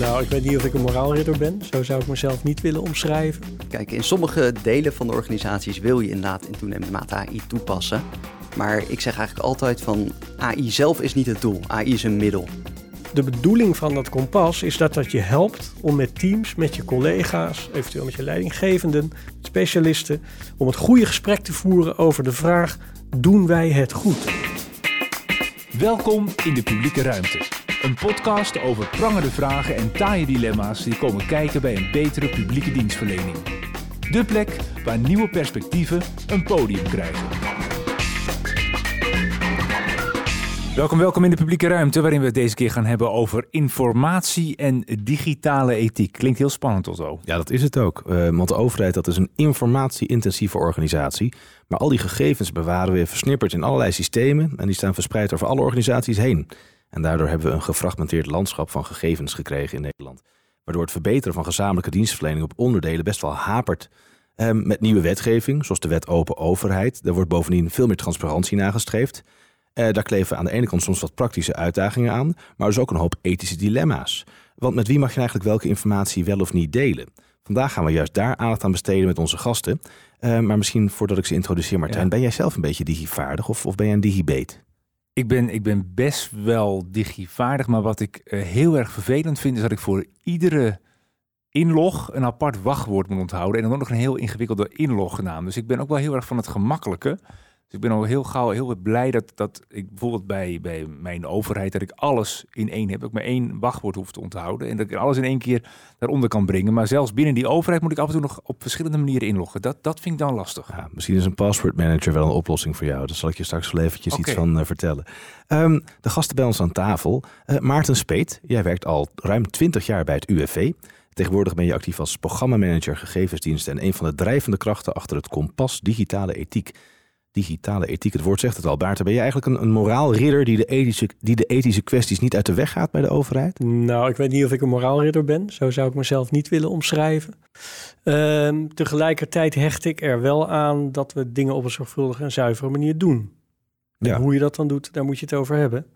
Nou, ik weet niet of ik een moraalridder ben. Zo zou ik mezelf niet willen omschrijven. Kijk, in sommige delen van de organisaties wil je inderdaad in toenemende mate AI toepassen. Maar ik zeg eigenlijk altijd van AI zelf is niet het doel. AI is een middel. De bedoeling van dat kompas is dat dat je helpt om met teams, met je collega's, eventueel met je leidinggevenden, specialisten, om het goede gesprek te voeren over de vraag: doen wij het goed? Welkom in de publieke ruimte. Een podcast over prangende vragen en taaie dilemma's die komen kijken bij een betere publieke dienstverlening. De plek waar nieuwe perspectieven een podium krijgen. Welkom, welkom in de publieke ruimte, waarin we het deze keer gaan hebben over informatie en digitale ethiek. Klinkt heel spannend of zo. Ja, dat is het ook. Uh, want de overheid dat is een informatie-intensieve organisatie. Maar al die gegevens bewaren we versnipperd in allerlei systemen. En die staan verspreid over alle organisaties heen. En daardoor hebben we een gefragmenteerd landschap van gegevens gekregen in Nederland. Waardoor het verbeteren van gezamenlijke dienstverlening op onderdelen best wel hapert. Um, met nieuwe wetgeving, zoals de wet Open Overheid. Daar wordt bovendien veel meer transparantie nagestreefd. Uh, daar kleven aan de ene kant soms wat praktische uitdagingen aan, maar er is ook een hoop ethische dilemma's. Want met wie mag je eigenlijk welke informatie wel of niet delen? Vandaag gaan we juist daar aandacht aan besteden met onze gasten. Uh, maar misschien voordat ik ze introduceer, Martijn, ja. ben jij zelf een beetje digivaardig of, of ben jij een digibeet? Ik ben, ik ben best wel digivaardig, maar wat ik uh, heel erg vervelend vind, is dat ik voor iedere inlog een apart wachtwoord moet onthouden. En dan nog een heel ingewikkelde inlognaam. Dus ik ben ook wel heel erg van het gemakkelijke. Dus ik ben al heel gauw heel blij dat, dat ik bijvoorbeeld bij, bij mijn overheid, dat ik alles in één heb. Dat ik maar één wachtwoord hoef te onthouden. En dat ik alles in één keer daaronder kan brengen. Maar zelfs binnen die overheid moet ik af en toe nog op verschillende manieren inloggen. Dat, dat vind ik dan lastig. Ja, misschien is een password manager wel een oplossing voor jou. Daar zal ik je straks wel eventjes okay. iets van uh, vertellen. Um, de gasten bij ons aan tafel. Uh, Maarten Speet, jij werkt al ruim 20 jaar bij het UWV. Tegenwoordig ben je actief als programmamanager gegevensdiensten en een van de drijvende krachten achter het kompas digitale ethiek digitale ethiek. Het woord zegt het al, Baarten. Ben je eigenlijk een, een moraalridder die de, ethische, die de ethische kwesties niet uit de weg gaat bij de overheid? Nou, ik weet niet of ik een moraalridder ben. Zo zou ik mezelf niet willen omschrijven. Uh, tegelijkertijd hecht ik er wel aan dat we dingen op een zorgvuldige en zuivere manier doen. Ja. En hoe je dat dan doet, daar moet je het over hebben.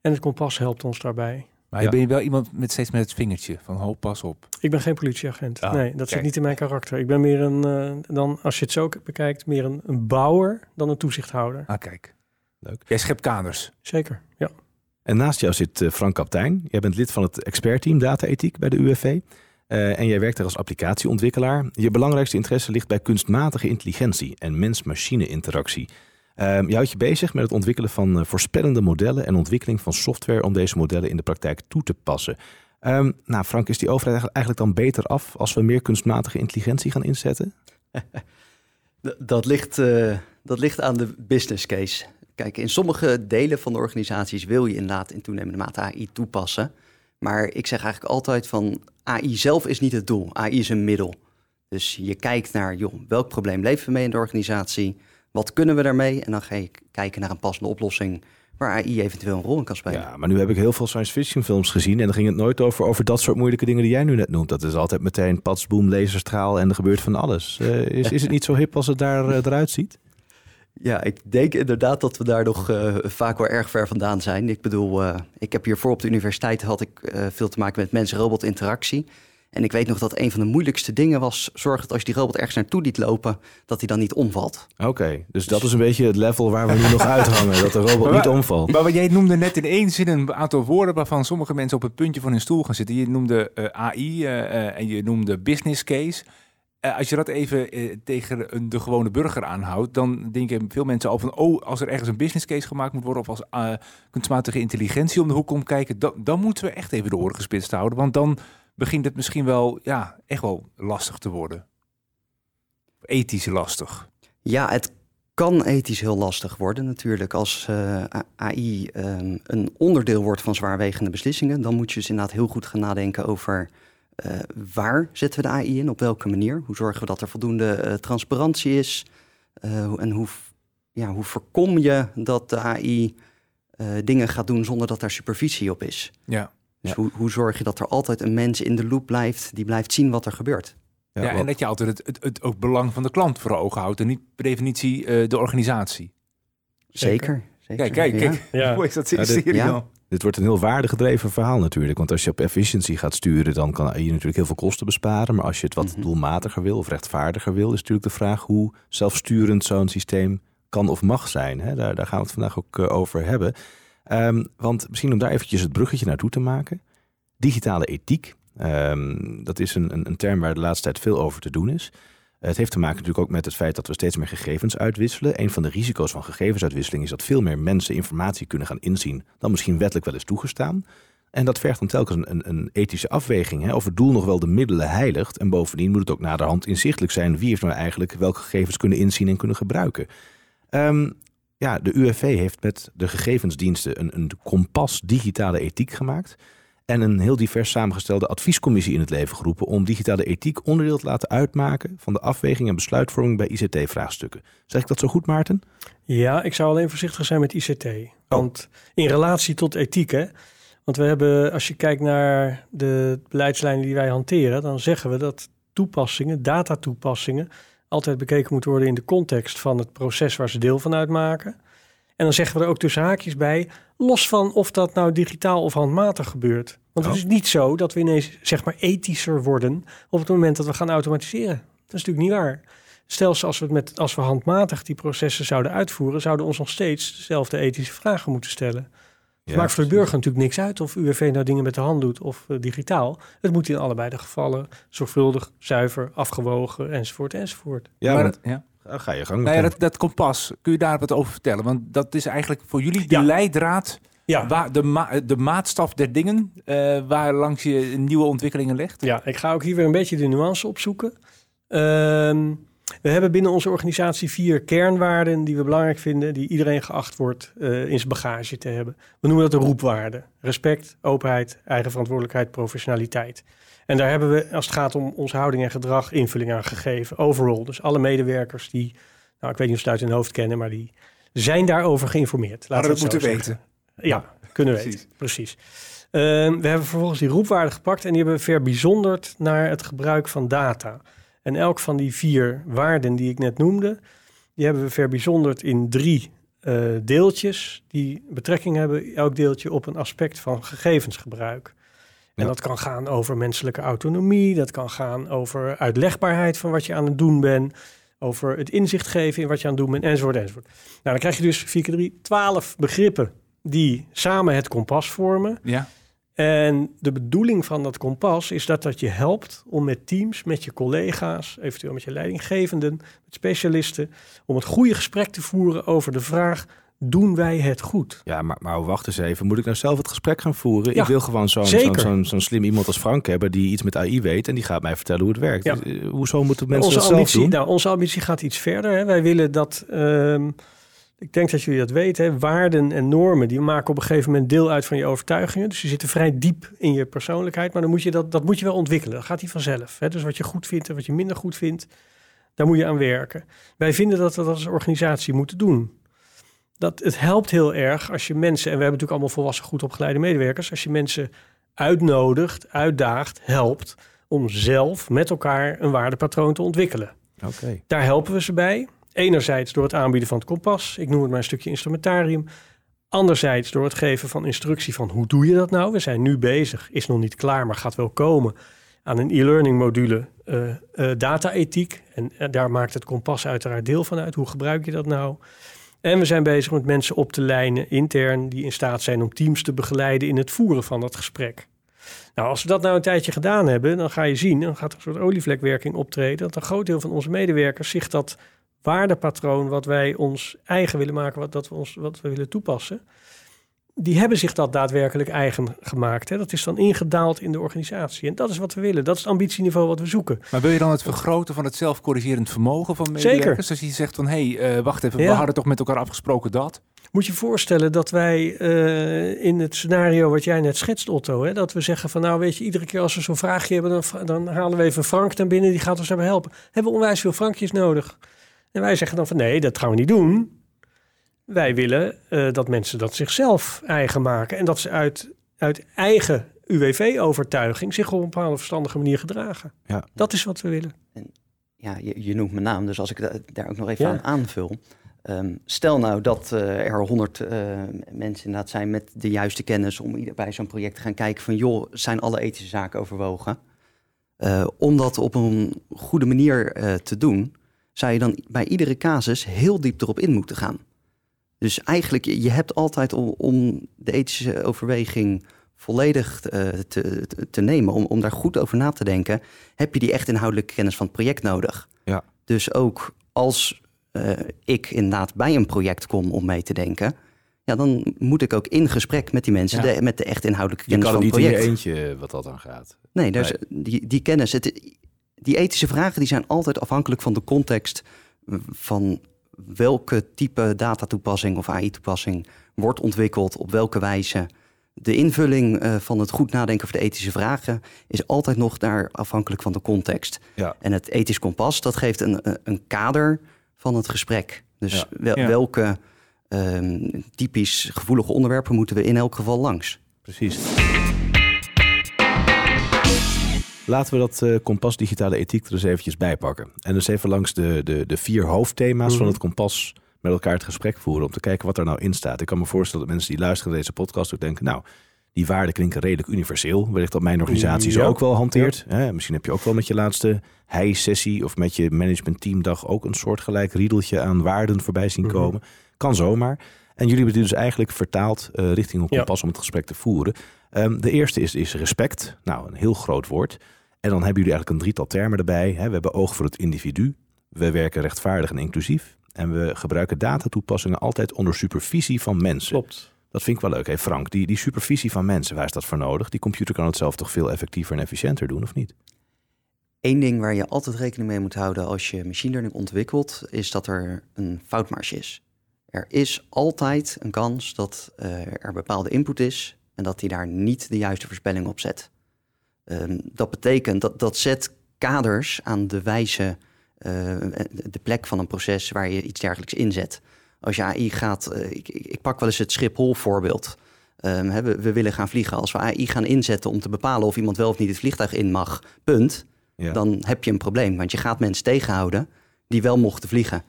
En het kompas helpt ons daarbij. Maar ja. ben je wel iemand met steeds met het vingertje van hoop, pas op. Ik ben geen politieagent. Ah, nee, dat zit niet in mijn karakter. Ik ben meer een, uh, dan, als je het zo bekijkt, meer een, een bouwer dan een toezichthouder. Ah, kijk. Leuk. Jij schept kaders. Zeker, ja. En naast jou zit uh, Frank Kaptein. Jij bent lid van het expertteam data-ethiek bij de UWV. Uh, en jij werkt er als applicatieontwikkelaar. Je belangrijkste interesse ligt bij kunstmatige intelligentie en mens-machine interactie. Uh, je houdt je bezig met het ontwikkelen van uh, voorspellende modellen en ontwikkeling van software om deze modellen in de praktijk toe te passen. Um, nou, Frank, is die overheid eigenlijk dan beter af als we meer kunstmatige intelligentie gaan inzetten? dat, ligt, uh, dat ligt aan de business case. Kijk, in sommige delen van de organisaties wil je inderdaad in toenemende mate AI toepassen. Maar ik zeg eigenlijk altijd van AI zelf is niet het doel. AI is een middel. Dus je kijkt naar, joh, welk probleem leven we mee in de organisatie? Wat kunnen we daarmee? En dan ga je kijken naar een passende oplossing waar AI eventueel een rol in kan spelen. Ja, maar nu heb ik heel veel science fiction films gezien en dan ging het nooit over, over dat soort moeilijke dingen die jij nu net noemt. Dat is altijd meteen pats, boom, laserstraal en er gebeurt van alles. Uh, is, is het niet zo hip als het daar uh, eruit ziet? Ja, ik denk inderdaad dat we daar nog uh, vaak wel erg ver vandaan zijn. Ik bedoel, ik heb hiervoor op de universiteit had ik veel te maken met mens-robot interactie. En ik weet nog dat een van de moeilijkste dingen was... zorg dat als je die robot ergens naartoe liet lopen... dat hij dan niet omvalt. Oké, okay, dus dat is een beetje het level waar we nu nog uithangen. Dat de robot maar, niet omvalt. Maar jij noemde net in één zin een aantal woorden... waarvan sommige mensen op het puntje van hun stoel gaan zitten. Je noemde uh, AI uh, en je noemde business case... Uh, als je dat even uh, tegen een, de gewone burger aanhoudt, dan denken veel mensen al van, oh, als er ergens een business case gemaakt moet worden of als uh, kunstmatige intelligentie om de hoek komt kijken, dan, dan moeten we echt even de oren gespitst houden, want dan begint het misschien wel, ja, echt wel lastig te worden. Ethisch lastig. Ja, het kan ethisch heel lastig worden natuurlijk. Als uh, AI um, een onderdeel wordt van zwaarwegende beslissingen, dan moet je dus inderdaad heel goed gaan nadenken over uh, waar zetten we de AI in, op welke manier. Hoe zorgen we dat er voldoende uh, transparantie is en hoe, ja, hoe voorkom je dat de AI dingen gaat doen zonder dat daar supervisie op is. Ja. Dus hoe, hoe zorg je dat er altijd een mens in de loop blijft die blijft zien wat er gebeurt? Ja, ja en dat je altijd het, het, het, ook belang van de klant voor ogen houdt en niet per definitie uh, de organisatie. Zeker. zeker. Kijk, kijk, kijk. Ja. Hoe is dat serieus? Ja, Dit wordt een heel waardegedreven verhaal natuurlijk. Want als je op efficiëntie gaat sturen, dan kan je natuurlijk heel veel kosten besparen. Maar als je het wat mhm. doelmatiger wil of rechtvaardiger wil, is natuurlijk de vraag hoe zelfsturend zo'n systeem kan of mag zijn. Hè? Daar, daar gaan we het vandaag ook eh, over hebben. Um, want misschien om daar eventjes het bruggetje naartoe te maken. Digitale ethiek, um, dat is een, een, een term waar de laatste tijd veel over te doen is. Het heeft te maken natuurlijk ook met het feit dat we steeds meer gegevens uitwisselen. Een van de risico's van gegevensuitwisseling is dat veel meer mensen informatie kunnen gaan inzien dan misschien wettelijk wel is toegestaan. En dat vergt dan telkens een, een ethische afweging. Hè, of het doel nog wel de middelen heiligt. En bovendien moet het ook naderhand inzichtelijk zijn wie heeft nou eigenlijk welke gegevens kunnen inzien en kunnen gebruiken. Um, ja, de UFV heeft met de gegevensdiensten een, een kompas digitale ethiek gemaakt en een heel divers samengestelde adviescommissie in het leven geroepen om digitale ethiek onderdeel te laten uitmaken van de afweging en besluitvorming bij ICT-vraagstukken. Zeg ik dat zo goed, Maarten? Ja, ik zou alleen voorzichtig zijn met ICT. Want in relatie tot ethiek, hè, want we hebben, als je kijkt naar de beleidslijnen die wij hanteren, dan zeggen we dat toepassingen, datatoepassingen, altijd bekeken moeten worden in de context van het proces waar ze deel van uitmaken. En dan zeggen we er ook tussen haakjes bij, los van of dat nou digitaal of handmatig gebeurt. Want het is niet zo dat we ineens zeg maar ethischer worden op het moment dat we gaan automatiseren. Dat is natuurlijk niet waar. Stel, als we, het met, als we handmatig die processen zouden uitvoeren, zouden we ons nog steeds dezelfde ethische vragen moeten stellen. Het maakt voor de burger natuurlijk niks uit of UWV nou dingen met de hand doet of uh, digitaal. Het moet in allebei de gevallen zorgvuldig, zuiver, afgewogen enzovoort enzovoort. Ja, maar, ja. Ga je gang. Nou ja, dat, dat, kompas, kun je daar wat over vertellen? Want dat is eigenlijk voor jullie de leidraad, ja. waar de, ma de maatstaf der dingen, uh, waar langs je nieuwe ontwikkelingen legt. Ja, ik ga ook hier weer een beetje de nuance opzoeken. Ehm, we hebben binnen onze organisatie vier kernwaarden die we belangrijk vinden, die iedereen geacht wordt uh, in zijn bagage te hebben. We noemen dat de roepwaarden. Respect, openheid, eigen verantwoordelijkheid, professionaliteit. En daar hebben we, als het gaat om onze houding en gedrag, invulling aan gegeven. Overall. Dus alle medewerkers die, nou ik weet niet of ze het uit hun hoofd kennen, maar die zijn daarover geïnformeerd. Laten we het moeten weten. Ja, kunnen we weten. Precies. Ehm, we hebben vervolgens die roepwaarden gepakt en die hebben we verbijzonderd naar het gebruik van data. En elk van die vier waarden die ik net noemde, die hebben we verbijzonderd in drie uh, deeltjes die betrekking hebben, elk deeltje op een aspect van gegevensgebruik. En dat kan gaan over menselijke autonomie, dat kan gaan over uitlegbaarheid van wat je aan het doen bent, over het inzicht geven in wat je aan het doen bent, enzovoort, enzovoort. Nou, dan krijg je dus 4 keer 3, 12 begrippen die samen het kompas vormen. Ja. En de bedoeling van dat kompas is dat dat je helpt om met teams, met je collega's, eventueel met je leidinggevenden, met specialisten, om het goede gesprek te voeren over de vraag: doen wij het goed? Ja, maar, maar wacht eens even. Moet ik nou zelf het gesprek gaan voeren? ik wil gewoon zo'n zo'n zo'n zo slim iemand als Frank hebben die iets met AI weet en die gaat mij vertellen hoe het werkt. Ja. Uh, hoezo moeten mensen onze dat ambitie, zelf doen? Nou, onze ambitie gaat iets verder. Hè. Wij willen dat. Um, ik denk dat jullie dat weten. Hè? Waarden en normen die maken op een gegeven moment deel uit van je overtuigingen. Dus die zitten vrij diep in je persoonlijkheid. Maar dan moet je dat, dat moet je wel ontwikkelen. Dat gaat niet vanzelf. Hè? Dus wat je goed vindt en wat je minder goed vindt, daar moet je aan werken. Wij vinden dat we dat als organisatie moeten doen dat het helpt heel erg als je mensen, en we hebben natuurlijk allemaal volwassen goed opgeleide medewerkers, als je mensen uitnodigt, uitdaagt, helpt om zelf met elkaar een waardepatroon te ontwikkelen. Okay. Daar helpen we ze bij. Enerzijds door het aanbieden van het kompas, ik noem het een stukje instrumentarium. Anderzijds door het geven van instructie van hoe doe je dat nou? We zijn nu bezig, is nog niet klaar, maar gaat wel komen aan een e-learning module uh, data-ethiek. En uh, daar maakt het kompas uiteraard deel van uit. Hoe gebruik je dat nou? En we zijn bezig met mensen op te lijnen intern die in staat zijn om teams te begeleiden in het voeren van dat gesprek. Nou, als we dat nou een tijdje gedaan hebben, dan ga je zien, dan gaat er een soort olievlekwerking optreden, dat een groot deel van onze medewerkers zich dat waardepatroon wat wij ons eigen willen maken, wat, dat we ons, wat we willen toepassen, die hebben zich dat daadwerkelijk eigen gemaakt. Hè? Dat is dan ingedaald in de organisatie. En dat is wat we willen. Dat is het ambitieniveau wat we zoeken. Maar wil je dan het vergroten van het zelfcorrigerend vermogen van medewerkers? Zeker. Als je zegt van, hé, hey, uh, wacht even, we hadden toch met elkaar afgesproken dat? Moet je voorstellen dat wij uh, in het scenario wat jij net schetst, Otto, hè, dat we zeggen van, nou weet je, iedere keer als we zo'n vraagje hebben, dan, dan halen we even Frank naar binnen, die gaat ons hebben helpen. Hebben we onwijs veel Frankjes nodig? En wij zeggen dan van, nee, dat gaan we niet doen. Wij willen uh, dat mensen dat zichzelf eigen maken en dat ze uit, uit eigen UWV-overtuiging zich op een bepaalde verstandige manier gedragen. Ja. Dat is wat we willen. En ja, je, je noemt mijn naam, dus als ik da daar ook nog even ja. aan aanvul. Ehm, stel nou dat er honderd mensen inderdaad zijn met de juiste kennis om bij zo'n project te gaan kijken van joh, zijn alle ethische zaken overwogen? om dat op een goede manier te doen, zou je dan bij iedere casus heel diep erop in moeten gaan. Dus eigenlijk, je hebt altijd om, om de ethische overweging volledig uh, te, te, nemen, om, om daar goed over na te denken, heb je die echt inhoudelijke kennis van het project nodig. Ja. Dus ook als uh, ik inderdaad bij een project kom om mee te denken, ja, dan moet ik ook in gesprek met die mensen, de, met de echt inhoudelijke kennis van het project. Je kan niet in je eentje wat dat dan gaat. Nee, dus Die, die kennis, het, die ethische vragen die zijn altijd afhankelijk van de context van welke type datatoepassing of AI-toepassing wordt ontwikkeld, op welke wijze. De invulling uh, van het goed nadenken over de ethische vragen is altijd nog daar afhankelijk van de context. Ja. En het ethisch kompas, dat geeft een, een kader van het gesprek. Dus welke um, typisch gevoelige onderwerpen moeten we in elk geval langs? Precies. Laten we dat uh, kompas digitale ethiek er eens eventjes bij pakken. En dus even langs de, de, de vier hoofdthema's van mhm. het kompas met elkaar het gesprek voeren. Om te kijken wat er nou in staat. Ik kan me voorstellen dat mensen die luisteren naar deze podcast ook denken... nou, die waarden klinken redelijk universeel. Wellicht dat mijn organisatie ze ook wel hanteert. misschien heb je ook wel met je laatste HI-sessie... of met je managementteamdag ook een soortgelijk riedeltje aan waarden voorbij zien mhm. komen. Kan zomaar. En jullie hebben dus eigenlijk vertaald uh, richting een kompas om het gesprek te voeren. Um, de eerste is, is respect. Nou, een heel groot woord. En dan hebben jullie eigenlijk een drietal termen erbij. We hebben oog voor het individu. We werken rechtvaardig en inclusief. En we gebruiken datatoepassingen altijd onder supervisie van mensen. Klopt. Dat vind ik wel leuk. Hey Frank, die, die supervisie van mensen, waar is dat voor nodig? Die computer kan het zelf toch veel effectiever en efficiënter doen, of niet? Eén ding waar je altijd rekening mee moet houden als je machine learning ontwikkelt, is dat er een foutmarge is. Er is altijd een kans dat uh, er bepaalde input is en dat hij daar niet de juiste voorspelling op zet. Ehm, dat betekent dat dat zet kaders aan de wijze, uh, de plek van een proces waar je iets dergelijks inzet. Als je AI gaat, uh, ik, ik, pak wel eens het Schiphol voorbeeld. Um, we, we, willen gaan vliegen. Als we AI gaan inzetten om te bepalen of iemand wel of niet het vliegtuig in mag, punt, ja. dan heb je een probleem. Want je gaat mensen tegenhouden die wel mochten vliegen.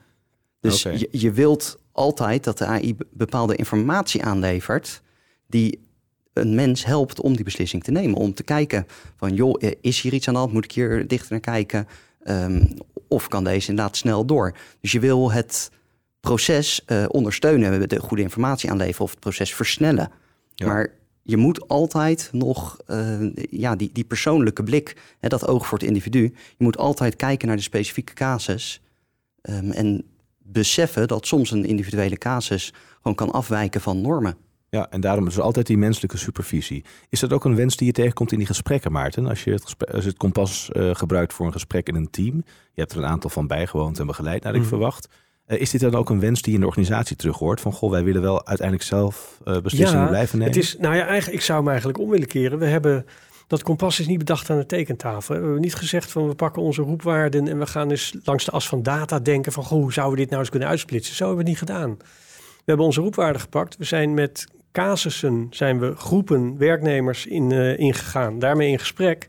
Dus je, je wilt altijd dat de AI bepaalde informatie aanlevert die een mens helpt om die beslissing te nemen. Om te kijken van, joh, is hier iets aan de hand? Moet ik hier dichter naar kijken? Um, of kan deze inderdaad snel door? Dus je wil het proces uh, ondersteunen, de goede informatie aanleveren of het proces versnellen. Maar je moet altijd nog uh, ja, die, die persoonlijke blik, hè, dat oog voor het individu. Je moet altijd kijken naar de specifieke casus. Um, en beseffen dat soms een individuele casus gewoon kan afwijken van normen. Ja, en daarom is er altijd die menselijke supervisie. Is dat ook een wens die je tegenkomt in die gesprekken, Maarten? Als je het, als het kompas uh, gebruikt voor een gesprek in een team. Je hebt er een aantal van bijgewoond en begeleid, naar ik mhm. verwacht. Uh, is dit dan ook een wens die je in de organisatie terug hoort? Van, goh, wij willen wel uiteindelijk zelf uh, beslissingen blijven nemen? Het is, nou ja, eigenlijk, ik zou hem eigenlijk om willen keren. We hebben... Dat kompas is niet bedacht aan de tekentafel. We hebben niet gezegd van we pakken onze roepwaarden en we gaan eens langs de as van data denken van goh, hoe zouden we dit nou eens kunnen uitsplitsen? Zo hebben we het niet gedaan. We hebben onze roepwaarden gepakt. We zijn met casussen zijn we groepen werknemers in, uh, ingegaan, daarmee in gesprek.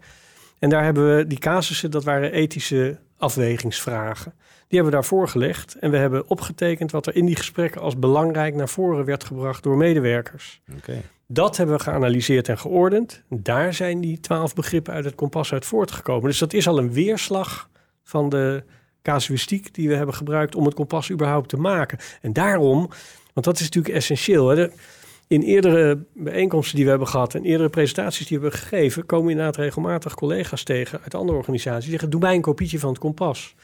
En daar hebben we die casussen, dat waren ethische afwegingsvragen. Die hebben we daar voorgelegd en we hebben opgetekend wat er in die gesprekken als belangrijk naar voren werd gebracht door medewerkers. Okay. Dat hebben we geanalyseerd en geordend. Daar zijn die twaalf begrippen uit het kompas uit voortgekomen. Dus dat is al een weerslag van de casuïstiek die we hebben gebruikt om het kompas überhaupt te maken. En daarom, want dat is natuurlijk essentieel. Hè? In eerdere bijeenkomsten die we hebben gehad en eerdere presentaties die we hebben gegeven, komen inderdaad regelmatig collega's tegen uit andere organisaties die zeggen: Doe mij een kopietje van het kompas.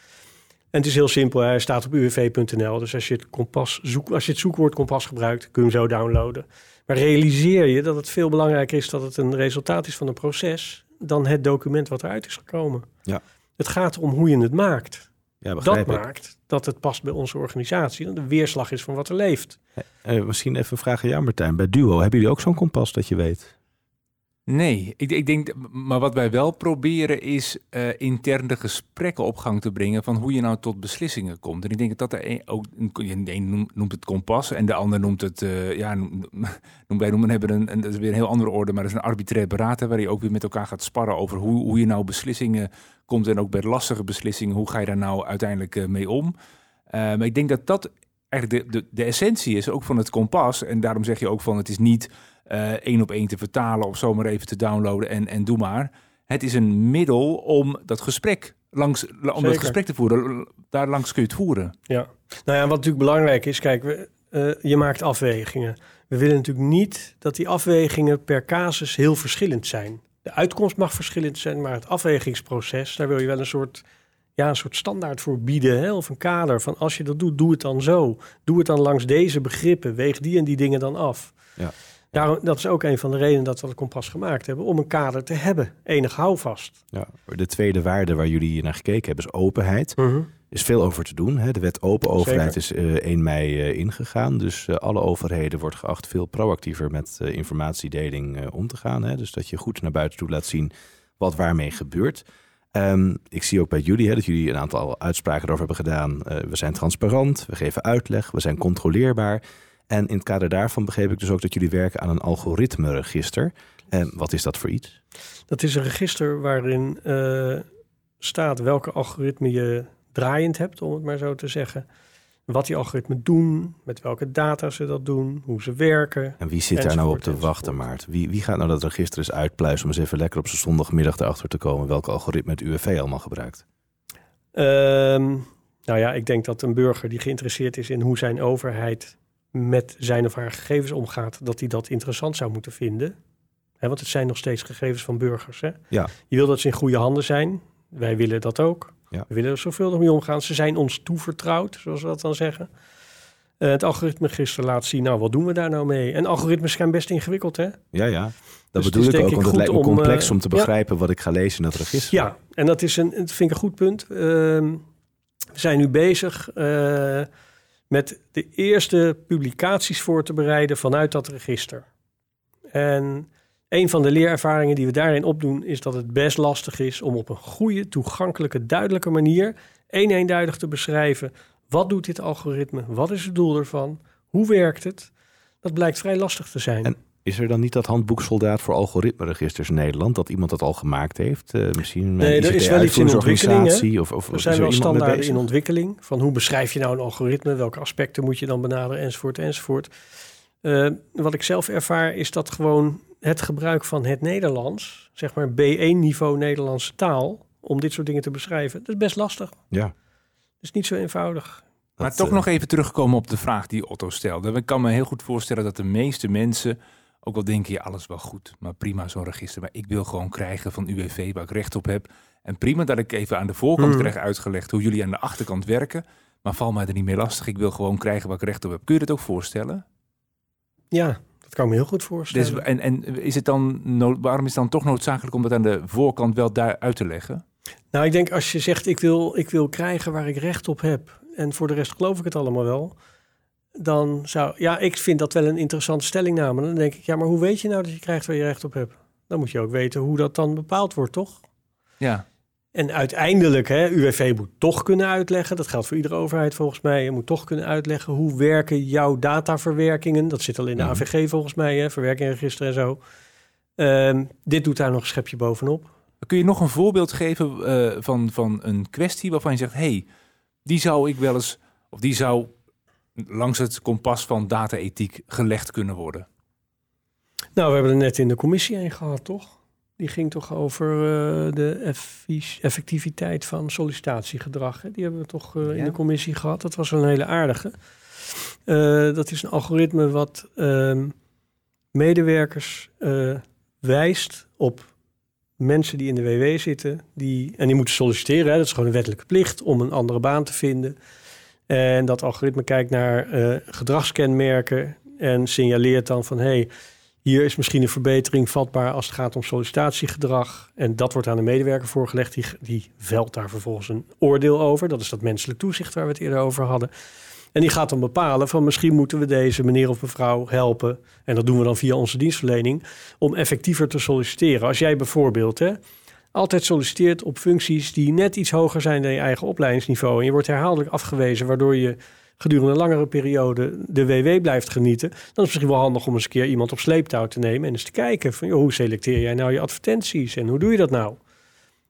En het is heel simpel, hij staat op uwv.nl. Dus als je het kompas zoek, als je het zoekwoord kompas gebruikt, kun je hem zo downloaden. Maar realiseer je dat het veel belangrijker is dat het een resultaat is van een proces dan het document wat eruit is gekomen. Ja. Het gaat om hoe je het maakt. Ja, dat ik. maakt dat het past bij onze organisatie. Dat de weerslag is van wat er leeft. Eh, misschien even een vraag aan jou, Martijn. Bij Duo, hebben jullie ook zo'n kompas dat je weet? Nee, ik, ik, denk, maar wat wij wel proberen is uh, intern de gesprekken op gang te brengen van hoe je nou tot beslissingen komt. En ik denk dat er een, ook, een noemt het kompas en de ander noemt het, uh, ja, noem, wij noemen hebben een, dat is weer een heel andere orde, maar dat is een arbitrair beraad waar je ook weer met elkaar gaat sparren over hoe, hoe je nou beslissingen komt en ook bij lastige beslissingen, hoe ga je daar nou uiteindelijk uh, mee om. maar ik denk dat dat eigenlijk de, de, de essentie is ook van het kompas. En daarom zeg je ook van het is niet één op één te vertalen of zomaar even te downloaden en, en doe maar. Het is een middel om dat gesprek langs om dat gesprek te voeren. Daar langs kun je het voeren. Ja, nou ja, wat natuurlijk belangrijk is, kijk, we, uh, je maakt afwegingen. We willen natuurlijk niet dat die afwegingen per casus heel verschillend zijn. De uitkomst mag verschillend zijn, maar het afwegingsproces, daar wil je wel een soort, ja, een soort standaard voor bieden. Hè? Of een kader van als je dat doet, doe het dan zo. Doe het dan langs deze begrippen. Weeg die en die dingen dan af. Ja. Daarom, dat is ook een van de redenen dat we het kompas gemaakt hebben, om een kader te hebben, enig houvast. Ja, de tweede waarde waar jullie naar gekeken hebben is openheid. Er mhm. is veel over te doen. Hè? De wet open overheid is uh, eh, 1 mei uh, ingegaan. Dus uh, alle overheden wordt geacht veel proactiever met informatiedeling om te gaan. Hè? Dus dat je goed naar buiten toe laat zien wat waarmee gebeurt. Um, ik zie ook bij jullie hè, dat jullie een aantal uitspraken erover hebben gedaan. we zijn transparant, we geven uitleg, we zijn controleerbaar. En in het kader daarvan begreep ik dus ook dat jullie werken aan een algoritme-register. En wat is dat voor iets? Dat is een register waarin uh, staat welke algoritme je draaiend hebt, om het maar zo te zeggen. Wat die algoritmen doen, met welke data ze dat doen, hoe ze werken. En wie zit daar nou op te wachten, Maart? Wie, wie gaat nou dat register eens uitpluizen om eens even lekker op zijn zondagmiddag erachter te komen welke algoritme het UWV allemaal gebruikt? Um, nou ja, ik denk dat een burger die geïnteresseerd is in hoe zijn overheid met zijn of haar gegevens omgaat, dat hij dat interessant zou moeten vinden. want het zijn nog steeds gegevens van burgers. Hè? Ja. Je wil dat ze in goede handen zijn. Wij willen dat ook. Ja. We willen er zoveel mee omgaan. Ze zijn ons toevertrouwd, zoals we dat dan zeggen. Uh, het algoritmeregister laat zien, nou, wat doen we daar nou mee? En algoritmes zijn best ingewikkeld, hè? Ja, ja. Dat dus bedoel ik ook, want het lijkt me complex om, uh, te begrijpen wat ik ga lezen in dat register. Ja, en dat is een, dat vind ik een goed punt. Uh, we zijn nu bezig eh, met de eerste publicaties voor te bereiden vanuit dat register. En een van de leerervaringen die we daarin opdoen is dat het best lastig is om op een goede, toegankelijke, duidelijke manier één eenduidig te beschrijven wat doet dit algoritme, wat is het doel ervan, hoe werkt het. Dat blijkt vrij lastig te zijn. Is er dan niet dat handboek Soldaat voor algoritmeregisters in Nederland, dat iemand dat al gemaakt heeft? Uh, misschien nee, er is wel iets in ontwikkeling. Of, of, er zijn wel standaarden in ontwikkeling. Van hoe beschrijf je nou een algoritme? Welke aspecten moet je dan benaderen? Enzovoort, enzovoort. Uh, wat ik zelf ervaar is dat gewoon het gebruik van het Nederlands, zeg maar B1-niveau Nederlandse taal, om dit soort dingen te beschrijven, dat is best lastig. Ja. Dat is niet zo eenvoudig. Maar toch uh, nog even terugkomen op de vraag die Otto stelde. Ik kan me heel goed voorstellen dat de meeste mensen ook al denk je alles wel goed, maar prima zo'n register. Maar ik wil gewoon krijgen van UWV waar ik recht op heb. En prima dat ik even aan de voorkant hmm. krijg uitgelegd hoe jullie aan de achterkant werken. Maar val mij er niet meer lastig. Ik wil gewoon krijgen waar ik recht op heb. Kun je dat ook voorstellen? Ja, dat kan ik me heel goed voorstellen. Dus, en, en is het dan waarom is het dan toch noodzakelijk om dat aan de voorkant wel daar uit te leggen? Nou, ik denk als je zegt ik wil, ik wil krijgen waar ik recht op heb. En voor de rest geloof ik het allemaal wel dan zou... Ja, ik vind dat wel een interessante stellingname. Dan denk ik, ja, maar hoe weet je nou dat je krijgt waar je recht op hebt? Dan moet je ook weten hoe dat dan bepaald wordt, toch? Ja. En uiteindelijk, hè, UWV moet toch kunnen uitleggen, dat geldt voor iedere overheid volgens mij, je moet toch kunnen uitleggen hoe werken jouw dataverwerkingen. Dat zit al in de. AVG volgens mij, hè, verwerkingregister en zo. Um, dit doet daar nog een schepje bovenop. Kun je nog een voorbeeld geven uh, van, van een kwestie waarvan je zegt, hey, die zou ik wel eens, of die zou langs het kompas van data-ethiek gelegd kunnen worden? Nou, we hebben er net in de commissie een gehad, toch? Die ging toch over uh, de effectiviteit van sollicitatiegedrag. Hè? Die hebben we toch uh, ja. in de commissie gehad. Dat was een hele aardige. Uh, dat is een algoritme wat ehm, medewerkers wijst op mensen die in de WW zitten. Die, en die moeten solliciteren. Hè? Dat is gewoon een wettelijke plicht om een andere baan te vinden. En dat algoritme kijkt naar uh, gedragskenmerken en signaleert dan van hey, hier is misschien een verbetering vatbaar als het gaat om sollicitatiegedrag. En dat wordt aan de medewerker voorgelegd. Die, die velt daar vervolgens een oordeel over. Dat is dat menselijk toezicht waar we het eerder over hadden. En die gaat dan bepalen van misschien moeten we deze meneer of mevrouw helpen. En dat doen we dan via onze dienstverlening. Om effectiever te solliciteren. Als jij bijvoorbeeld hè, altijd solliciteert op functies die net iets hoger zijn dan je eigen opleidingsniveau. En je wordt herhaaldelijk afgewezen, waardoor je gedurende een langere periode de WW blijft genieten. Dan is het misschien wel handig om eens een keer iemand op sleeptouw te nemen en eens te kijken van joh, hoe selecteer jij nou je advertenties en hoe doe je dat nou?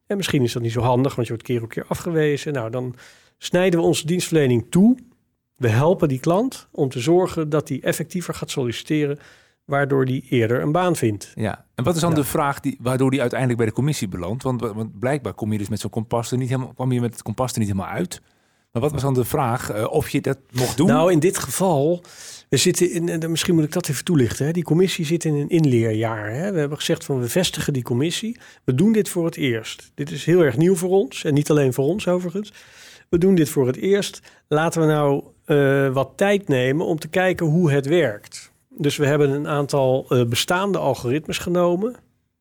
En misschien is dat niet zo handig, want je wordt keer op keer afgewezen. Nou, dan snijden we onze dienstverlening toe We helpen die klant om te zorgen dat hij effectiever gaat solliciteren, waardoor die eerder een baan vindt. Ja, en wat is dan de vraag die, waardoor die uiteindelijk bij de commissie belandt? Want, want blijkbaar kom je dus met zo'n kompas er niet helemaal, kwam je met het kompas er niet helemaal uit. Maar wat was dan de vraag uh, of je dat mocht doen? Nou, in dit geval, we zitten in, misschien moet ik dat even toelichten. Hè? Die commissie zit in een inleerjaar. Hè? We hebben gezegd van we vestigen die commissie. We doen dit voor het eerst. Dit is heel erg nieuw voor ons en niet alleen voor ons overigens. We doen dit voor het eerst. Laten we nou uh, wat tijd nemen om te kijken hoe het werkt. Dus we hebben een aantal uh, bestaande algoritmes genomen.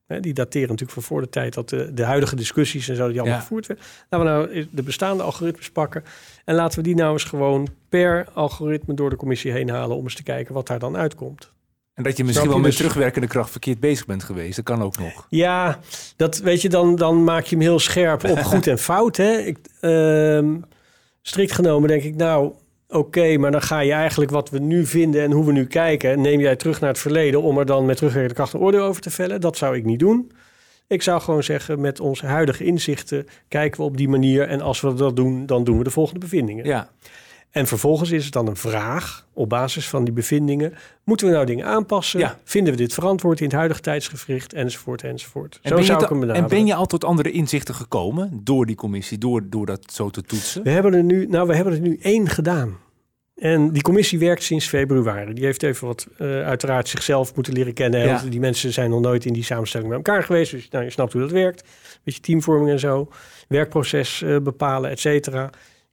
Hè, die dateren natuurlijk van voor de tijd dat de, de huidige discussies en zo die allemaal ja. gevoerd werden. Laten we nou de bestaande algoritmes pakken. En laten we die nou eens gewoon per algoritme door de commissie heen halen om eens te kijken wat daar dan uitkomt. En dat je misschien wel met dus... terugwerkende kracht verkeerd bezig bent geweest. Dat kan ook nog. Ja, dat weet je, dan, dan maak je hem heel scherp op goed en fout. Hè? Ik, uh, strikt genomen denk ik, nou, oké, maar dan ga je eigenlijk wat we nu vinden en hoe we nu kijken, neem jij terug naar het verleden om er dan met terugwerkende kracht een oordeel over te vellen. Dat zou ik niet doen. Ik zou gewoon zeggen, met onze huidige inzichten kijken we op die manier. En als we dat doen, dan doen we de volgende bevindingen. Ja. En vervolgens is het dan een vraag op basis van die bevindingen. Moeten we nou dingen aanpassen? Ja. Vinden we dit verantwoord in het huidige tijdsgevricht? Enzovoort, enzovoort. En Zo zou ik hem En ben je al tot andere inzichten gekomen door die commissie, door, door dat zo te toetsen? We hebben er nu, nou, we hebben er nu één gedaan. En die commissie werkt sinds februari. Die heeft even wat uh, uiteraard zichzelf moeten leren kennen. Ja. Die mensen zijn nog nooit in die samenstelling bij elkaar geweest. Dus nou, je snapt hoe dat werkt. Beetje teamvorming en zo. Werkproces uh, bepalen, et cetera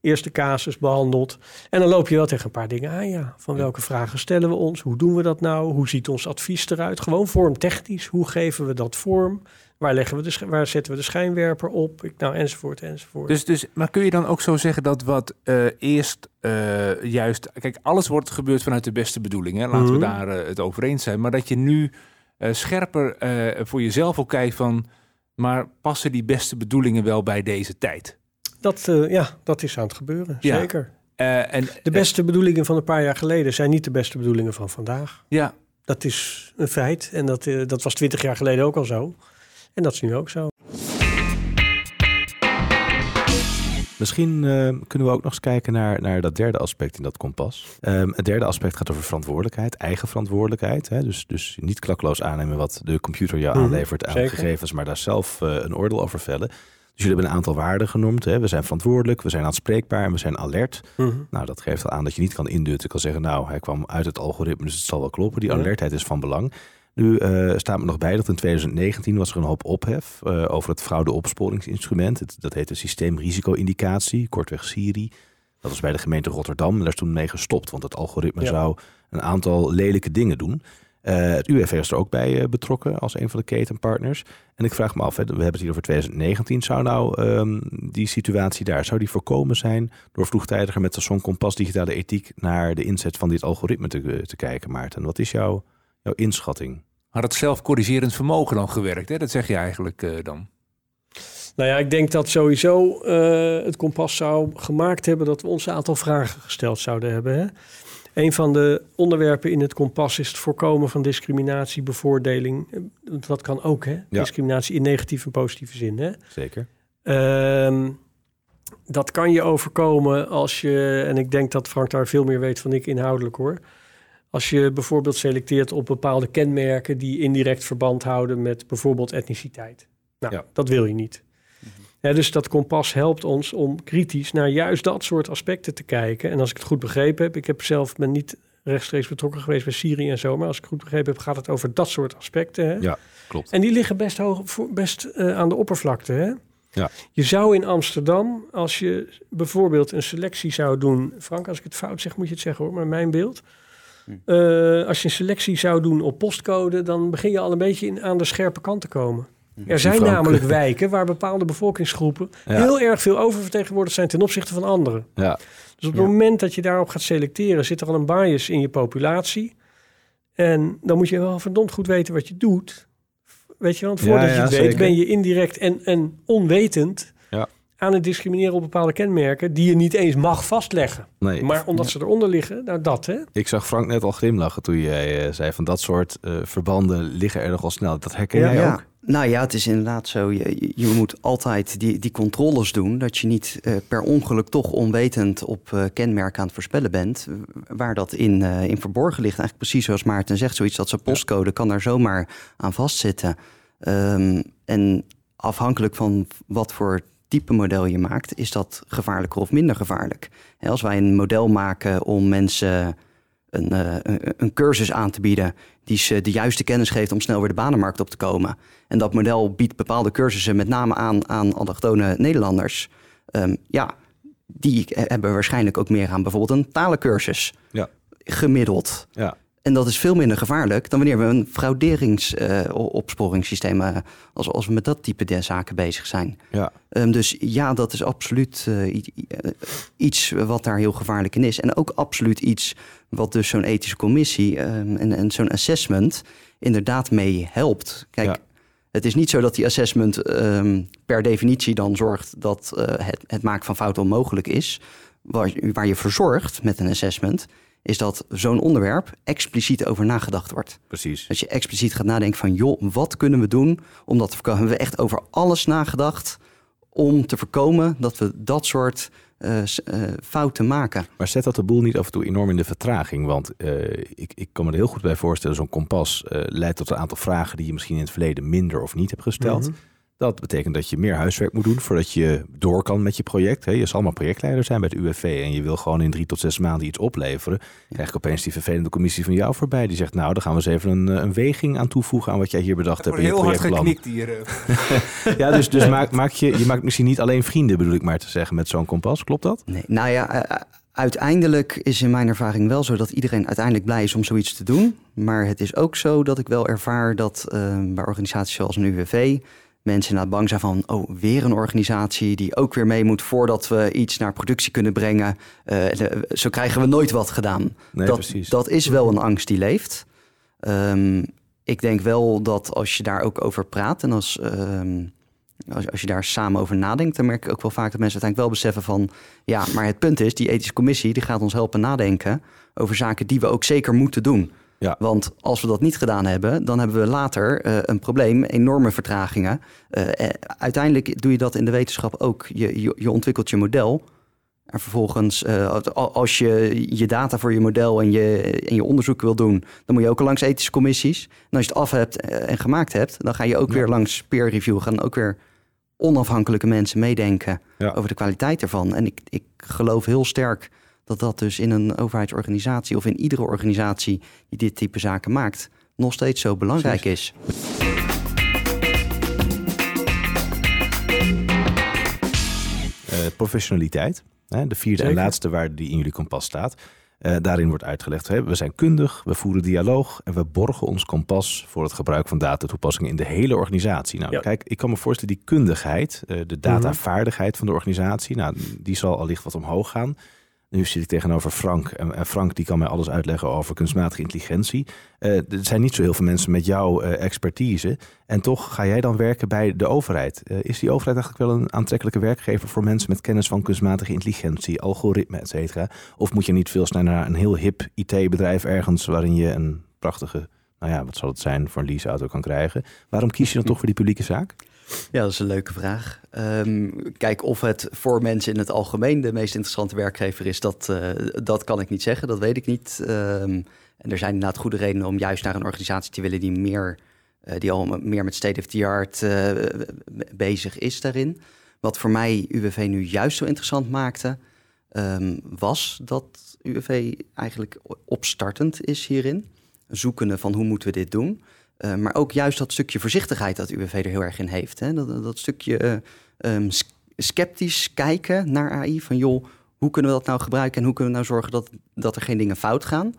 eerste casus behandeld. En dan loop je wel tegen een paar dingen aan, ja. Van welke vragen stellen we ons? Hoe doen we dat nou? Hoe ziet ons advies eruit? Gewoon vormtechnisch. Hoe geven we dat vorm? Waar, leggen we de, waar zetten we de schijnwerper op? Ik, nou, enzovoort, enzovoort. Dus, dus, maar kun je dan ook zo zeggen dat wat uh, eerst uh, juist... Kijk, alles wordt gebeurd vanuit de beste bedoelingen. Laten we mhm. daar uh, het over eens zijn. Maar dat je nu scherper voor jezelf ook kijkt van... Maar passen die beste bedoelingen wel bij deze tijd? Dat, uh, ja, dat is aan het gebeuren, ja. zeker. Uh, en, de beste bedoelingen van een paar jaar geleden zijn niet de beste bedoelingen van vandaag. Ja. Dat is een feit en dat, uh, dat was twintig jaar geleden ook al zo. En dat is nu ook zo. Misschien uh, kunnen we ook nog eens kijken naar, naar dat derde aspect in dat kompas. Um, het derde aspect gaat over verantwoordelijkheid, eigen verantwoordelijkheid. Hè? Dus, dus niet klakloos aannemen wat de computer jou mhm, aanlevert aan Zeker. gegevens, maar daar zelf uh, een oordeel over vellen. Dus jullie hebben een aantal waarden genoemd. Hè? We zijn verantwoordelijk, we zijn aanspreekbaar en we zijn alert. Mhm. Nou, dat geeft al aan dat je niet kan indutten. Ik kan zeggen, nou, hij kwam uit het algoritme, dus het zal wel kloppen. Die alertheid is van belang. Nu uh, staat me nog bij dat in 2019 was er een hoop ophef uh, over het fraudeopsporingsinstrument. Het, dat heette systeemrisico-indicatie, kortweg SIRI. Dat was bij de gemeente Rotterdam en daar is toen mee gestopt, want het algoritme ja. zou een aantal lelijke dingen doen. Uh, het UWV is er ook bij uh, betrokken als een van de ketenpartners. En ik vraag me af, hè, we hebben het hier over 2019. Zou nou um, die situatie daar, zou die voorkomen zijn door vroegtijdiger met zo'n kompas digitale ethiek naar de inzet van dit algoritme te, te kijken, Maarten? Wat is jouw, jouw inschatting? Had het zelfcorrigerend vermogen dan gewerkt? Hè? Dat zeg je eigenlijk uh, dan. Nou ja, ik denk dat sowieso het kompas zou gemaakt hebben dat we ons een aantal vragen gesteld zouden hebben. Hè? Een van de onderwerpen in het kompas is het voorkomen van discriminatie, bevoordeling. Dat kan ook, hè? Ja. Discriminatie in negatieve en positieve zin, hè? Zeker. Um, dat kan je overkomen als je, en ik denk dat Frank daar veel meer weet van ik inhoudelijk hoor. Als je bijvoorbeeld selecteert op bepaalde kenmerken die indirect verband houden met bijvoorbeeld etniciteit. Nou, ja. dat wil je niet. Ja, dus dat kompas helpt ons om kritisch naar juist dat soort aspecten te kijken. En als ik het goed begrepen heb, ik heb zelf ben niet rechtstreeks betrokken geweest bij Syrië en zo, maar als ik het goed begrepen heb, gaat het over dat soort aspecten. Hè? Ja, klopt. En die liggen best hoog, best uh, aan de oppervlakte. Hè? Ja. Je zou in Amsterdam, als je bijvoorbeeld een selectie zou doen, Frank, als ik het fout zeg, moet je het zeggen hoor, maar mijn beeld. Uh, als je een selectie zou doen op postcode, dan begin je al een beetje in, aan de scherpe kant te komen. Er zijn namelijk wijken waar bepaalde bevolkingsgroepen ja. heel erg veel oververtegenwoordigd zijn ten opzichte van anderen. Ja. Dus op het ja. moment dat je daarop gaat selecteren, zit er al een bias in je populatie. En dan moet je wel verdomd goed weten wat je doet. Weet je, want voordat je het weet, zeker. ben je indirect en, en onwetend aan het discrimineren op bepaalde kenmerken die je niet eens mag vastleggen. Nee. Maar omdat ze eronder liggen, nou dat hè. Ik zag Frank net al glimlachen toen jij uh, zei van dat soort uh, verbanden liggen er nogal snel. Dat herken jij ook? Nou ja, het is inderdaad zo. Je, je moet altijd die, die controles doen. Dat je niet uh, per ongeluk toch onwetend op uh, kenmerken aan het voorspellen bent. Waar dat in, uh, in verborgen ligt. Eigenlijk precies zoals Maarten zegt. Zoiets dat zijn postcode kan daar zomaar aan vastzitten. Um, en afhankelijk van wat voor type model je maakt, is dat gevaarlijker of minder gevaarlijk. als wij een model maken om mensen een, een, een cursus aan te bieden die ze de juiste kennis geeft om snel weer de banenmarkt op te komen. En dat model biedt bepaalde cursussen met name aan aan allochtone Nederlanders. Um, ja, die hebben waarschijnlijk ook meer aan bijvoorbeeld een talencursus. Ja. Gemiddeld. Ja. En dat is veel minder gevaarlijk dan wanneer we een frauderingsopsporingssysteem, uh, als, als we met dat type zaken bezig zijn. Ja. Um, dus ja, dat is absoluut uh, iets wat daar heel gevaarlijk in is. En ook absoluut iets wat dus zo'n ethische commissie um, en, en zo'n assessment inderdaad mee helpt. Kijk, ja. het is niet zo dat die assessment um, per definitie dan zorgt dat het, het maken van fouten onmogelijk is. Waar, waar je voor zorgt met een assessment, is dat zo'n onderwerp expliciet over nagedacht wordt. Precies. Dat je expliciet gaat nadenken van, joh, wat kunnen we doen om dat te voorkomen? Hebben we echt over alles nagedacht om te voorkomen dat we dat soort uh, fouten maken. Maar zet dat de boel niet af en toe enorm in de vertraging? Want uh, ik, ik kan me er heel goed bij voorstellen, zo'n kompas leidt tot een aantal vragen die je misschien in het verleden minder of niet hebt gesteld. Mm -hmm. Dat betekent dat je meer huiswerk moet doen voordat je door kan met je project. Je zal maar projectleider zijn bij het UWV en je wil gewoon in drie tot zes maanden iets opleveren. Dan krijg ik opeens die vervelende commissie van jou voorbij. Die zegt, nou, dan gaan we eens even een, een weging aan toevoegen aan wat jij hier bedacht hebt in je projectplan. Heel hard hier. ja, dus, dus maak, maak je, je maakt misschien niet alleen vrienden, bedoel ik maar te zeggen, met zo'n kompas. Klopt dat? Nee, nou ja, uiteindelijk is in mijn ervaring wel zo dat iedereen uiteindelijk blij is om zoiets te doen. Maar het is ook zo dat ik wel ervaar dat uh, bij organisaties zoals een UWV mensen inderdaad bang zijn van, oh, weer een organisatie die ook weer mee moet voordat we iets naar productie kunnen brengen. Uh, zo krijgen we nooit wat gedaan. Nee, dat, precies. dat is wel een angst die leeft. Um, ik denk wel dat als je daar ook over praat en als, um, als, als, je daar samen over nadenkt, dan merk ik ook wel vaak dat mensen uiteindelijk wel beseffen van, ja, maar het punt is, die ethische commissie die gaat ons helpen nadenken over zaken die we ook zeker moeten doen. Ja. Want als we dat niet gedaan hebben, dan hebben we later uh, een probleem, enorme vertragingen. Uh, uiteindelijk doe je dat in de wetenschap ook. Je, je, je ontwikkelt je model. En vervolgens, uh, als je je data voor je model en je, en je onderzoek wil doen, dan moet je ook langs ethische commissies. En als je het af hebt en gemaakt hebt, dan ga je ook ja. weer langs peer review. Gaan ook weer onafhankelijke mensen meedenken ja. over de kwaliteit ervan. En ik, ik geloof heel sterk dat dat dus in een overheidsorganisatie of in iedere organisatie die dit type zaken maakt, nog steeds zo belangrijk is. Uh, professionaliteit, hè, de vierde Zeker. en laatste waarde die in jullie kompas staat. Uh, daarin wordt uitgelegd, hè, we zijn kundig, we voeren dialoog en we borgen ons kompas voor het gebruik van datatoepassingen in de hele organisatie. Nou, ja. kijk, ik kan me voorstellen, die kundigheid, uh, de datavaardigheid van de organisatie, nou, die zal allicht wat omhoog gaan. Nu zit ik tegenover Frank. En Frank die kan mij alles uitleggen over kunstmatige intelligentie. Uh, er zijn niet zo heel veel mensen met jouw uh, expertise. En toch ga jij dan werken bij de overheid. Uh, is die overheid eigenlijk wel een aantrekkelijke werkgever voor mensen met kennis van kunstmatige intelligentie, algoritme, et cetera? Of moet je niet veel sneller naar een heel hip IT-bedrijf ergens waarin je een prachtige, nou ja, wat zal het zijn, voor een leaseauto kan krijgen? Waarom kies je dan toch voor die publieke zaak? Ja, dat is een leuke vraag. Um, kijk, of het voor mensen in het algemeen de meest interessante werkgever is, dat, uh, dat kan ik niet zeggen. Dat weet ik niet. Um, en er zijn inderdaad goede redenen om juist naar een organisatie te willen die, meer, uh, die al meer met state of the art uh, bezig is daarin. Wat voor mij UWV nu juist zo interessant maakte, um, was dat UWV eigenlijk opstartend is hierin. Zoekende van hoe moeten we dit doen. Uh, maar ook juist dat stukje voorzichtigheid dat UWV er heel erg in heeft. Hè? Dat, dat stukje uh, um, sceptisch kijken naar AI. Van joh, hoe kunnen we dat nou gebruiken en hoe kunnen we nou zorgen dat, dat er geen dingen fout gaan?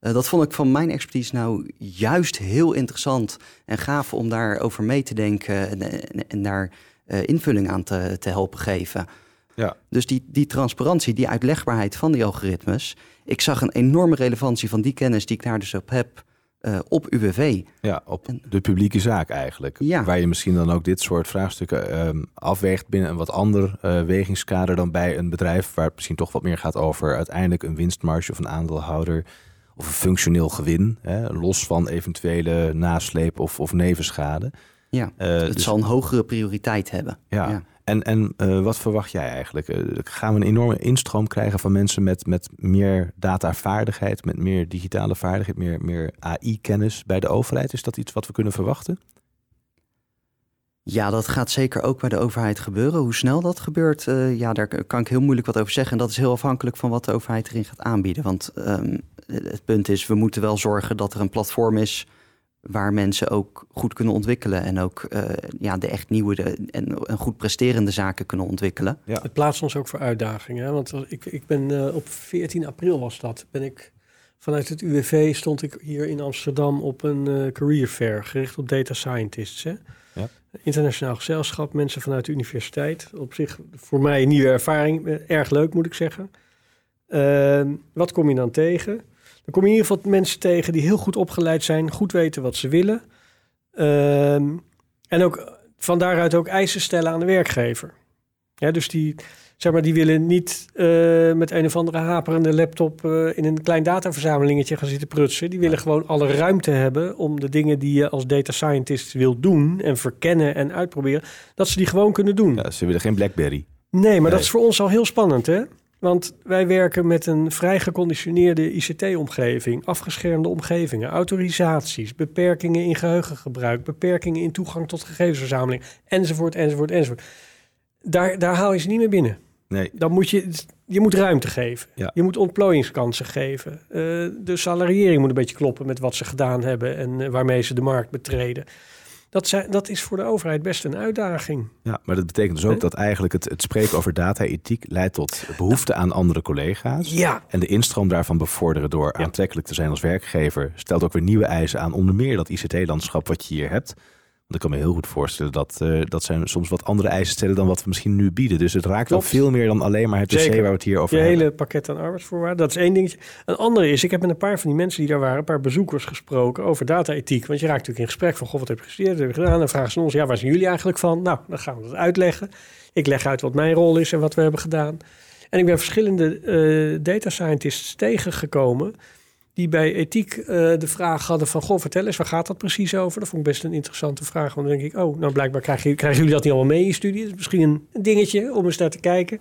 Uh, dat vond ik van mijn expertise nou juist heel interessant en gaaf om daarover mee te denken en, en, en daar invulling aan te, te helpen geven. Ja. Dus die, die transparantie, die uitlegbaarheid van die algoritmes. Ik zag een enorme relevantie van die kennis die ik daar dus op heb uh, op UWV. Ja, op de publieke zaak eigenlijk. Ja. Waar je misschien dan ook dit soort vraagstukken um, afweegt binnen een wat ander uh, wegingskader dan bij een bedrijf waar het misschien toch wat meer gaat over uiteindelijk een winstmarge of een aandeelhouder of een functioneel gewin, hè, los van eventuele nasleep of, of nevenschade. Ja, het dus zal een hogere prioriteit hebben. Ja, en, en wat verwacht jij eigenlijk? gaan we een enorme instroom krijgen van mensen met, met meer datavaardigheid, met meer digitale vaardigheid, meer, meer AI-kennis bij de overheid? Is dat iets wat we kunnen verwachten? Ja, dat gaat zeker ook bij de overheid gebeuren. Hoe snel dat gebeurt, uh, ja, daar kan ik heel moeilijk wat over zeggen. En dat is heel afhankelijk van wat de overheid erin gaat aanbieden. Want um, het punt is, we moeten wel zorgen dat er een platform is waar mensen ook goed kunnen ontwikkelen en ook uh, ja, de echt nieuwe de, en, en, goed presterende zaken kunnen ontwikkelen. Ja. Het plaatst ons ook voor uitdagingen. Want ik, ik ben uh, op 14 april was dat, ben ik vanuit het UWV stond ik hier in Amsterdam op een uh, career fair gericht op data scientists. Hè? Ja. Internationaal gezelschap, mensen vanuit de universiteit. Op zich voor mij een nieuwe ervaring. Eh, erg leuk, moet ik zeggen. Uh, wat kom je dan tegen? Dan kom je in ieder geval mensen tegen die heel goed opgeleid zijn, goed weten wat ze willen. Uh, en ook van daaruit ook eisen stellen aan de werkgever. Ja, dus die, zeg maar, die willen niet uh, met een of andere haperende laptop uh, in een klein dataverzamelingetje gaan zitten prutsen. Die willen gewoon alle ruimte hebben om de dingen die je als data scientist wil doen en verkennen en uitproberen, dat ze die gewoon kunnen doen. Ja, ze willen geen BlackBerry. Nee, maar dat is voor ons al heel spannend, hè? Want wij werken met een vrij geconditioneerde ICT-omgeving, afgeschermde omgevingen, autorisaties, beperkingen in geheugengebruik, beperkingen in toegang tot gegevensverzameling, enzovoort, enzovoort, enzovoort. Daar, daar haal je ze niet meer binnen. Nee. Dan moet je, je moet ruimte geven. Ja. Je moet ontplooiingskansen geven. Uh, de salariering moet een beetje kloppen met wat ze gedaan hebben en uh, waarmee ze de markt betreden. Dat, zijn, dat is voor de overheid best een uitdaging. Ja, maar dat betekent dus ook dat eigenlijk het, het spreken over data-ethiek leidt tot behoefte aan andere collega's. Ja. En de instroom daarvan bevorderen door ja. aantrekkelijk te zijn als werkgever stelt ook weer nieuwe eisen aan onder meer dat ICT-landschap wat je hier hebt. Ik kan me heel goed voorstellen dat, uh, dat zijn soms wat andere eisen stellen dan wat we misschien nu bieden. Dus het raakt wel veel meer dan alleen maar het dossier waar we het hier over Je hebben. hele pakket aan arbeidsvoorwaarden, dat is één dingetje. Een andere is, ik heb met een paar van die mensen die daar waren, een paar bezoekers gesproken over data-ethiek. Want je raakt natuurlijk in gesprek van, goh, wat heb je gestudeerd, wat heb je gedaan? Dan vragen ze ons, ja, waar zijn jullie eigenlijk van? Nou, dan gaan we dat uitleggen. Ik leg uit wat mijn rol is en wat we hebben gedaan. En ik ben verschillende uh, data scientists tegengekomen die bij ethiek uh, de vraag hadden van... goh, vertel eens, waar gaat dat precies over? Dat vond ik best een interessante vraag. Want dan denk ik, oh, nou blijkbaar krijgen, krijgen jullie dat niet allemaal mee in je studie. Dat is misschien een dingetje om eens naar te kijken.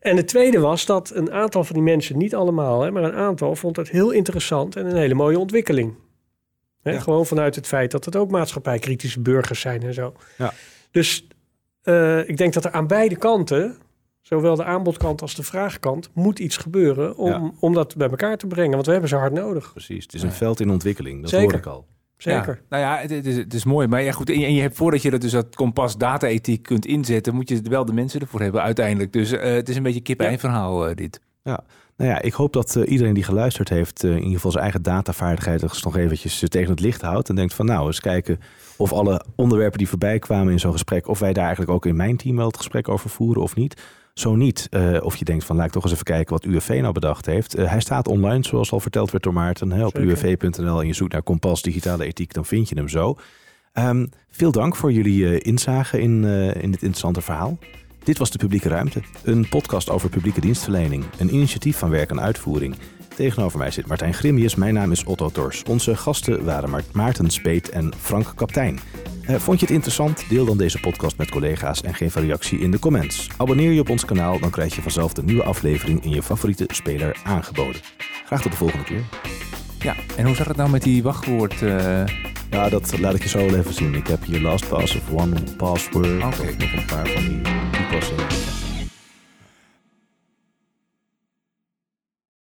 En het tweede was dat een aantal van die mensen, niet allemaal... Hè, maar een aantal, vond het heel interessant en een hele mooie ontwikkeling. Hè, ja. Gewoon vanuit het feit dat het ook maatschappijkritische burgers zijn en zo. Ja. Dus uh, ik denk dat er aan beide kanten zowel de aanbodkant als de vraagkant, moet iets gebeuren om, ja. om dat bij elkaar te brengen. Want we hebben ze hard nodig. Precies, het is een ja. veld in ontwikkeling, dat Zeker. hoor ik al. Zeker. Ja, nou ja, het, het, is, het is mooi. Maar ja, goed, en je, en je hebt voordat je dat, dus dat kompas data-ethiek kunt inzetten, moet je wel de mensen ervoor hebben uiteindelijk. Dus uh, het is een beetje kip-ei verhaal uh, dit. Ja, nou ja, ik hoop dat uh, iedereen die geluisterd heeft, uh, in ieder geval zijn eigen datavaardigheid nog eventjes uh, tegen het licht houdt. En denkt van nou, eens kijken of alle onderwerpen die voorbij kwamen in zo'n gesprek, of wij daar eigenlijk ook in mijn team wel het gesprek over voeren of niet. Zo niet, uh, of je denkt van laat ik toch eens even kijken wat UWV nou bedacht heeft. Uh, hij staat online, zoals al verteld werd door Maarten, hè, op uwv.nl en je zoekt naar Kompas Digitale Ethiek, dan vind je hem zo. Um, veel dank voor jullie uh, inzage in, in dit interessante verhaal. Dit was De Publieke Ruimte, een podcast over publieke dienstverlening, een initiatief van werk en uitvoering. Tegenover mij zit Martijn Grimius, mijn naam is Otto Tors. Onze gasten waren Maarten Speet en Frank Kaptein. Uh, vond je het interessant? Deel dan deze podcast met collega's en geef een reactie in de comments. Abonneer je op ons kanaal, dan krijg je vanzelf de nieuwe aflevering in je favoriete speler aangeboden. Graag tot de volgende keer. Ja, en hoe zag het nou met die wachtwoord? Uh... Ja, dat laat ik je zo wel even zien. Ik heb hier last pass of one password. Okay. Of nog een paar van die toepassingen.